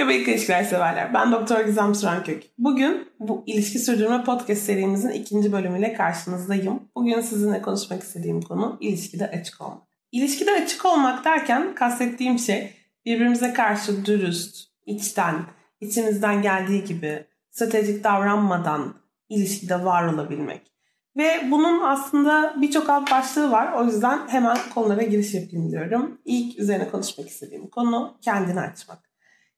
Merhaba ilk ilişkiler severler. Ben Doktor Gizem Sürenkök. Bugün bu ilişki sürdürme podcast serimizin ikinci bölümüyle karşınızdayım. Bugün sizinle konuşmak istediğim konu ilişkide açık olmak. İlişkide açık olmak derken kastettiğim şey birbirimize karşı dürüst, içten, içimizden geldiği gibi stratejik davranmadan ilişkide var olabilmek. Ve bunun aslında birçok alt başlığı var. O yüzden hemen konulara giriş yapayım diyorum. İlk üzerine konuşmak istediğim konu kendini açmak.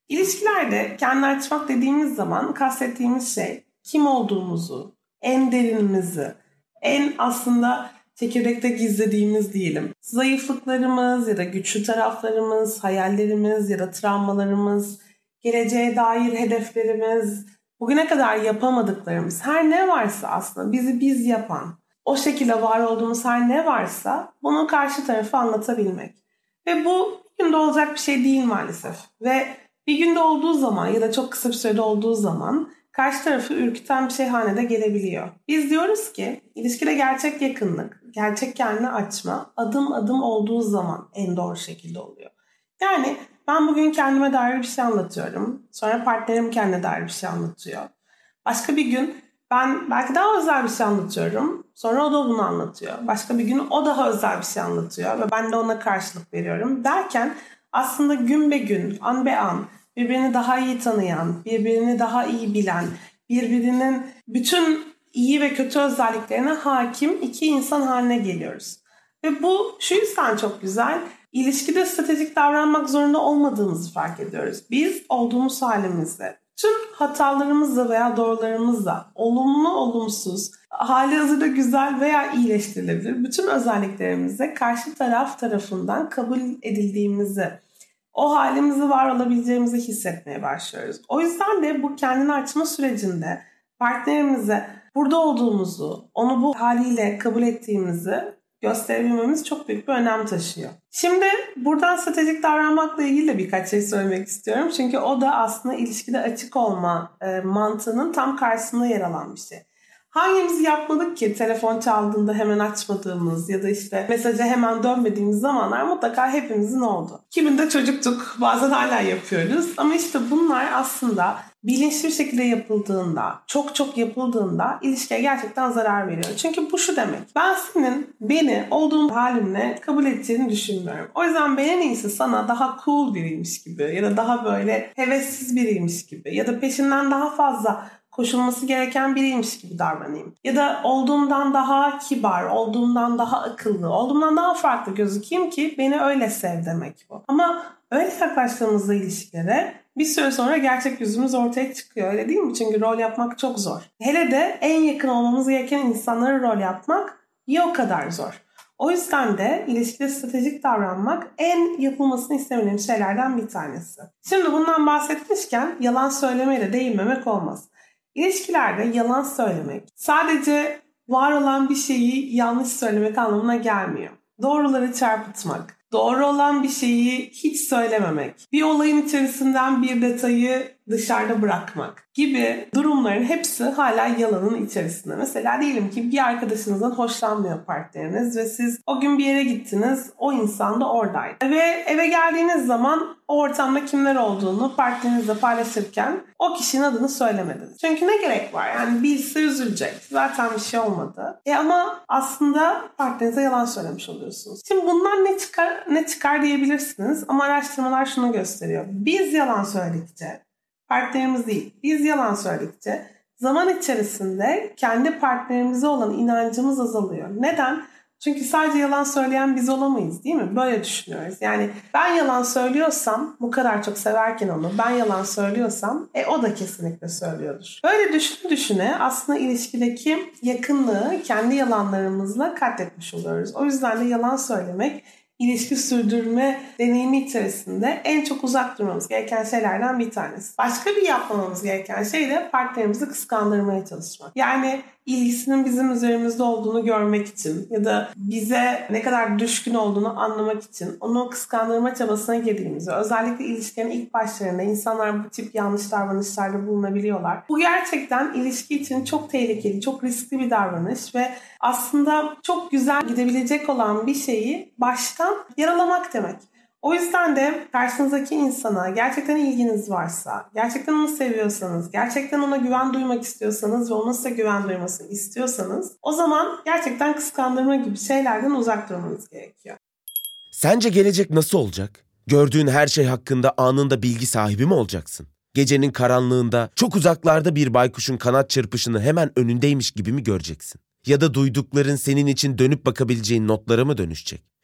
İlişkilerde kendini açmak dediğimiz zaman kastettiğimiz şey kim olduğumuzu, en derinimizi, en aslında çekirdekte gizlediğimiz diyelim. Zayıflıklarımız ya da güçlü taraflarımız, hayallerimiz ya da travmalarımız, geleceğe dair hedeflerimiz, bugüne kadar yapamadıklarımız, her ne varsa aslında bizi biz yapan, o şekilde var olduğumuz her ne varsa bunu karşı tarafa anlatabilmek. Ve bu bir günde olacak bir şey değil maalesef. Ve bir günde olduğu zaman ya da çok kısa bir sürede olduğu zaman karşı tarafı ürküten bir şey haline gelebiliyor. Biz diyoruz ki ilişkide gerçek yakınlık, gerçek kendini açma adım adım olduğu zaman en doğru şekilde oluyor. Yani ben bugün kendime dair bir şey anlatıyorum. Sonra partnerim kendine dair bir şey anlatıyor. Başka bir gün ben belki daha özel bir şey anlatıyorum. Sonra o da bunu anlatıyor. Başka bir gün o daha özel bir şey anlatıyor ve ben de ona karşılık veriyorum. Derken aslında gün be gün, an be an birbirini daha iyi tanıyan, birbirini daha iyi bilen, birbirinin bütün iyi ve kötü özelliklerine hakim iki insan haline geliyoruz. Ve bu şu yüzden çok güzel. İlişkide stratejik davranmak zorunda olmadığımızı fark ediyoruz. Biz olduğumuz halimizde tüm hatalarımızla veya doğrularımızla olumlu olumsuz, hali hazırda güzel veya iyileştirilebilir bütün özelliklerimizle karşı taraf tarafından kabul edildiğimizi, o halimizi var olabileceğimizi hissetmeye başlıyoruz. O yüzden de bu kendini açma sürecinde partnerimize burada olduğumuzu, onu bu haliyle kabul ettiğimizi gösterebilmemiz çok büyük bir önem taşıyor. Şimdi buradan stratejik davranmakla ilgili de birkaç şey söylemek istiyorum. Çünkü o da aslında ilişkide açık olma e, mantığının tam karşısında yer alan bir şey. Hangimiz yapmadık ki telefon çaldığında hemen açmadığımız ya da işte mesaja hemen dönmediğimiz zamanlar mutlaka hepimizin oldu. Kiminde çocuktuk bazen hala yapıyoruz ama işte bunlar aslında bilinçli bir şekilde yapıldığında, çok çok yapıldığında ilişkiye gerçekten zarar veriyor. Çünkü bu şu demek. Ben senin beni olduğum halimle kabul edeceğini düşünmüyorum. O yüzden ben en iyisi sana daha cool biriymiş gibi ya da daha böyle hevessiz biriymiş gibi ya da peşinden daha fazla koşulması gereken biriymiş gibi davranayım. Ya da olduğumdan daha kibar, olduğumdan daha akıllı, olduğumdan daha farklı gözükeyim ki beni öyle sev demek bu. Ama öyle yaklaştığımızda ilişkilere bir süre sonra gerçek yüzümüz ortaya çıkıyor öyle değil mi? Çünkü rol yapmak çok zor. Hele de en yakın olmamız gereken insanlara rol yapmak ya o kadar zor. O yüzden de ilişkide stratejik davranmak en yapılmasını istemediğim şeylerden bir tanesi. Şimdi bundan bahsetmişken yalan söylemeyle değinmemek olmaz. İlişkilerde yalan söylemek sadece var olan bir şeyi yanlış söylemek anlamına gelmiyor. Doğruları çarpıtmak, doğru olan bir şeyi hiç söylememek, bir olayın içerisinden bir detayı dışarıda bırakmak gibi durumların hepsi hala yalanın içerisinde. Mesela diyelim ki bir arkadaşınızdan hoşlanmıyor partneriniz ve siz o gün bir yere gittiniz, o insan da oradaydı. Ve eve geldiğiniz zaman o ortamda kimler olduğunu partnerinizle paylaşırken o kişinin adını söylemediniz. Çünkü ne gerek var? Yani bilse üzülecek. Zaten bir şey olmadı. E ama aslında partnerinize yalan söylemiş oluyorsunuz. Şimdi bundan ne çıkar ne çıkar diyebilirsiniz ama araştırmalar şunu gösteriyor. Biz yalan söyledikçe partnerimiz değil. Biz yalan söyledikçe zaman içerisinde kendi partnerimize olan inancımız azalıyor. Neden? Çünkü sadece yalan söyleyen biz olamayız değil mi? Böyle düşünüyoruz. Yani ben yalan söylüyorsam bu kadar çok severken onu ben yalan söylüyorsam e, o da kesinlikle söylüyordur. Böyle düşün düşüne aslında ilişkideki yakınlığı kendi yalanlarımızla katletmiş oluyoruz. O yüzden de yalan söylemek ilişki sürdürme deneyimi içerisinde en çok uzak durmamız gereken şeylerden bir tanesi. Başka bir yapmamamız gereken şey de partnerimizi kıskandırmaya çalışmak. Yani ilgisinin bizim üzerimizde olduğunu görmek için ya da bize ne kadar düşkün olduğunu anlamak için onu kıskandırma çabasına girdiğimizi özellikle ilişkilerin ilk başlarında insanlar bu tip yanlış davranışlarda bulunabiliyorlar. Bu gerçekten ilişki için çok tehlikeli, çok riskli bir davranış ve aslında çok güzel gidebilecek olan bir şeyi baştan yaralamak demek. O yüzden de karşınızdaki insana gerçekten ilginiz varsa, gerçekten onu seviyorsanız, gerçekten ona güven duymak istiyorsanız ve onun size güven duymasını istiyorsanız o zaman gerçekten kıskandırma gibi şeylerden uzak durmanız gerekiyor. Sence gelecek nasıl olacak? Gördüğün her şey hakkında anında bilgi sahibi mi olacaksın? Gecenin karanlığında çok uzaklarda bir baykuşun kanat çırpışını hemen önündeymiş gibi mi göreceksin? Ya da duydukların senin için dönüp bakabileceğin notlara mı dönüşecek?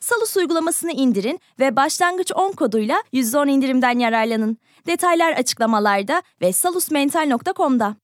Salus uygulamasını indirin ve başlangıç 10 koduyla %10 indirimden yararlanın. Detaylar açıklamalarda ve salusmental.com'da.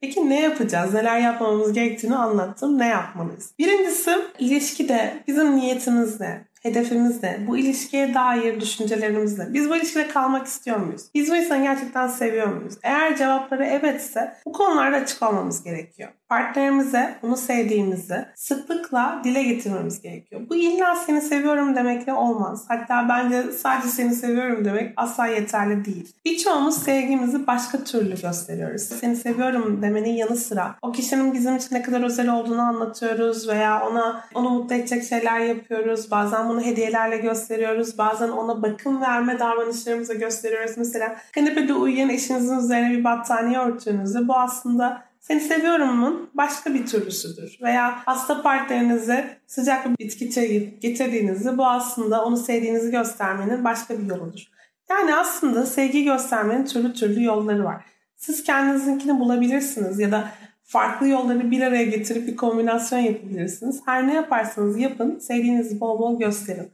Peki ne yapacağız? Neler yapmamız gerektiğini anlattım. Ne yapmalıyız? Birincisi ilişkide bizim niyetimiz ne? Hedefimiz ne? Bu ilişkiye dair düşüncelerimiz ne? Biz bu ilişkide kalmak istiyor muyuz? Biz bu insanı gerçekten seviyor muyuz? Eğer cevapları evetse bu konularda açık olmamız gerekiyor. Partnerimize bunu sevdiğimizi sıklıkla dile getirmemiz gerekiyor. Bu illa seni seviyorum demekle olmaz. Hatta bence sadece seni seviyorum demek asla yeterli değil. Birçoğumuz sevgimizi başka türlü gösteriyoruz. Seni seviyorum demenin yanı sıra o kişinin bizim için ne kadar özel olduğunu anlatıyoruz veya ona onu mutlu edecek şeyler yapıyoruz. Bazen bunu hediyelerle gösteriyoruz. Bazen ona bakım verme davranışlarımızla gösteriyoruz. Mesela kanepede uyuyan eşinizin üzerine bir battaniye örtüğünüzde bu aslında seni seviyorumun başka bir türlüsüdür. Veya hasta partnerinize sıcak bir bitki çayı getirdiğinizde bu aslında onu sevdiğinizi göstermenin başka bir yoludur. Yani aslında sevgi göstermenin türlü türlü yolları var. Siz kendinizinkini bulabilirsiniz ya da farklı yolları bir araya getirip bir kombinasyon yapabilirsiniz. Her ne yaparsanız yapın, sevdiğinizi bol bol gösterin.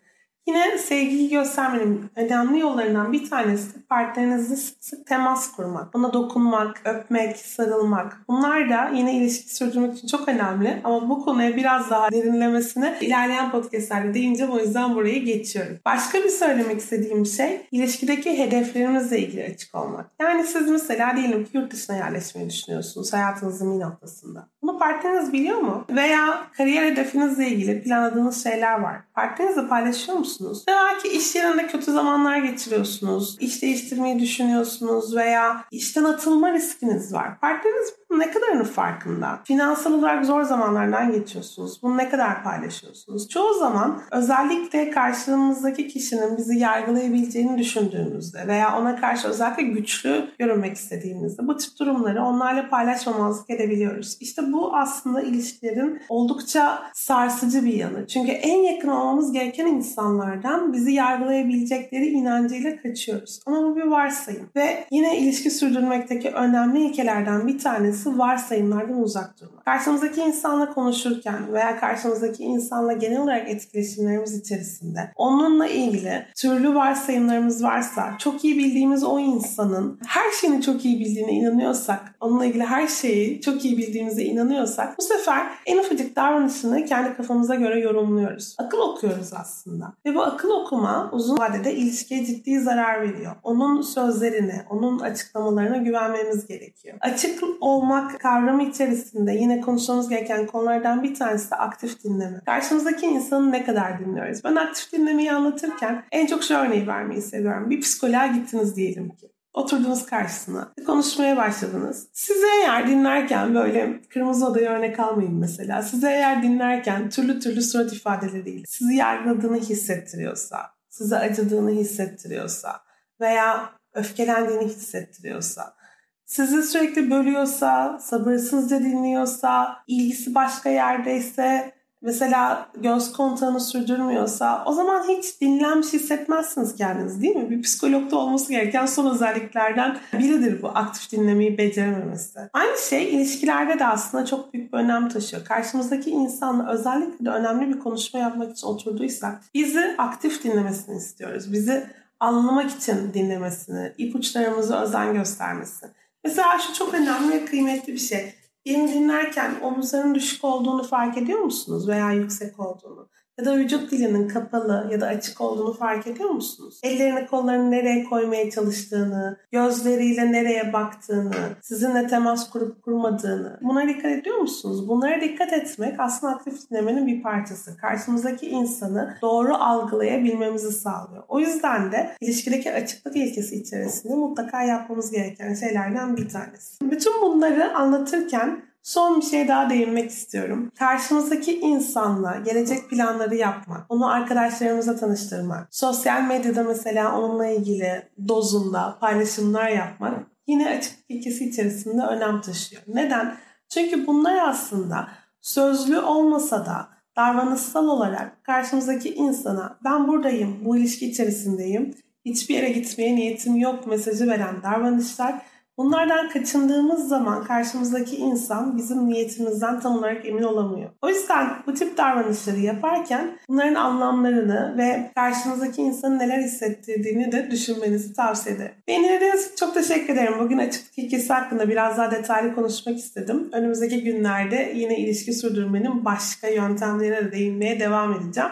Yine sevgiyi göstermenin önemli yollarından bir tanesi partnerinizle sık sık temas kurmak. Ona dokunmak, öpmek, sarılmak. Bunlar da yine ilişki sürdürmek için çok önemli. Ama bu konuya biraz daha derinlemesine ilerleyen podcastlerde deyince o yüzden burayı geçiyorum. Başka bir söylemek istediğim şey ilişkideki hedeflerimizle ilgili açık olmak. Yani siz mesela diyelim ki yurt dışına yerleşmeyi düşünüyorsunuz hayatınızın bir noktasında. Bunu partneriniz biliyor mu? Veya kariyer hedefinizle ilgili planladığınız şeyler var. Partnerinizle paylaşıyor musunuz? Ve belki iş yerinde kötü zamanlar geçiriyorsunuz. İş değiştirmeyi düşünüyorsunuz veya işten atılma riskiniz var. Partneriniz ne kadarının farkında? Finansal olarak zor zamanlardan geçiyorsunuz. Bunu ne kadar paylaşıyorsunuz? Çoğu zaman özellikle karşılığımızdaki kişinin bizi yargılayabileceğini düşündüğümüzde veya ona karşı özellikle güçlü görünmek istediğimizde bu tip durumları onlarla paylaşmamazlık edebiliyoruz. İşte bu aslında ilişkilerin oldukça sarsıcı bir yanı. Çünkü en yakın olmamız gereken insanlardan bizi yargılayabilecekleri inancıyla kaçıyoruz. Ama bu bir varsayım. Ve yine ilişki sürdürmekteki önemli ilkelerden bir tanesi tanesi varsayımlardan uzak durmak. Karşımızdaki insanla konuşurken veya karşımızdaki insanla genel olarak etkileşimlerimiz içerisinde onunla ilgili türlü varsayımlarımız varsa çok iyi bildiğimiz o insanın her şeyini çok iyi bildiğine inanıyorsak, onunla ilgili her şeyi çok iyi bildiğimize inanıyorsak bu sefer en ufacık davranışını kendi kafamıza göre yorumluyoruz. Akıl okuyoruz aslında. Ve bu akıl okuma uzun vadede ilişkiye ciddi zarar veriyor. Onun sözlerine, onun açıklamalarına güvenmemiz gerekiyor. Açık olmak kavramı içerisinde yine konuşmamız gereken konulardan bir tanesi de aktif dinleme. Karşımızdaki insanı ne kadar dinliyoruz? Ben aktif dinlemeyi anlatırken en çok şu örneği vermeyi seviyorum. Bir psikoloğa gittiniz diyelim ki. Oturdunuz karşısına. Konuşmaya başladınız. Size eğer dinlerken böyle kırmızı odaya örnek almayın mesela. Size eğer dinlerken türlü türlü surat ifadeleriyle sizi yargıladığını hissettiriyorsa, size acıdığını hissettiriyorsa veya öfkelendiğini hissettiriyorsa, sizi sürekli bölüyorsa, sabırsızca dinliyorsa, ilgisi başka yerdeyse, mesela göz kontağını sürdürmüyorsa o zaman hiç dinlenmiş hissetmezsiniz kendiniz değil mi? Bir psikologda olması gereken son özelliklerden biridir bu aktif dinlemeyi becerememesi. Aynı şey ilişkilerde de aslında çok büyük bir önem taşıyor. Karşımızdaki insanla özellikle de önemli bir konuşma yapmak için oturduysak bizi aktif dinlemesini istiyoruz. Bizi anlamak için dinlemesini, ipuçlarımızı özen göstermesini. Mesela şu çok önemli ve kıymetli bir şey. Beni dinlerken omuzların düşük olduğunu fark ediyor musunuz veya yüksek olduğunu? Ya da vücut dilinin kapalı ya da açık olduğunu fark ediyor musunuz? Ellerini kollarını nereye koymaya çalıştığını, gözleriyle nereye baktığını, sizinle temas kurup kurmadığını buna dikkat ediyor musunuz? Bunlara dikkat etmek aslında aktif dinlemenin bir parçası. Karşımızdaki insanı doğru algılayabilmemizi sağlıyor. O yüzden de ilişkideki açıklık ilkesi içerisinde mutlaka yapmamız gereken şeylerden bir tanesi. Bütün bunları anlatırken Son bir şey daha değinmek istiyorum. Karşımızdaki insanla gelecek planları yapmak, onu arkadaşlarımıza tanıştırmak, sosyal medyada mesela onunla ilgili dozunda paylaşımlar yapmak yine açık ilkesi içerisinde önem taşıyor. Neden? Çünkü bunlar aslında sözlü olmasa da davranışsal olarak karşımızdaki insana ben buradayım, bu ilişki içerisindeyim, hiçbir yere gitmeye niyetim yok mesajı veren davranışlar Bunlardan kaçındığımız zaman karşımızdaki insan bizim niyetimizden tam olarak emin olamıyor. O yüzden bu tip davranışları yaparken bunların anlamlarını ve karşımızdaki insanın neler hissettirdiğini de düşünmenizi tavsiye ederim. Beni dinlediğiniz için çok teşekkür ederim. Bugün açıklık ilkesi hakkında biraz daha detaylı konuşmak istedim. Önümüzdeki günlerde yine ilişki sürdürmenin başka yöntemlerine de değinmeye devam edeceğim.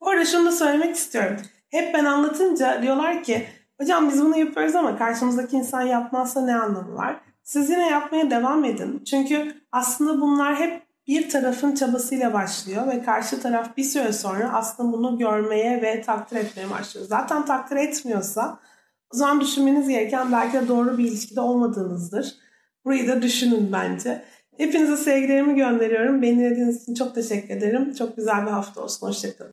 Bu arada şunu da söylemek istiyorum. Hep ben anlatınca diyorlar ki Hocam biz bunu yapıyoruz ama karşımızdaki insan yapmazsa ne anlamı var? Siz yine yapmaya devam edin. Çünkü aslında bunlar hep bir tarafın çabasıyla başlıyor ve karşı taraf bir süre sonra aslında bunu görmeye ve takdir etmeye başlıyor. Zaten takdir etmiyorsa o zaman düşünmeniz gereken belki de doğru bir ilişkide olmadığınızdır. Burayı da düşünün bence. Hepinize sevgilerimi gönderiyorum. Beni dinlediğiniz için çok teşekkür ederim. Çok güzel bir hafta olsun. Hoşçakalın.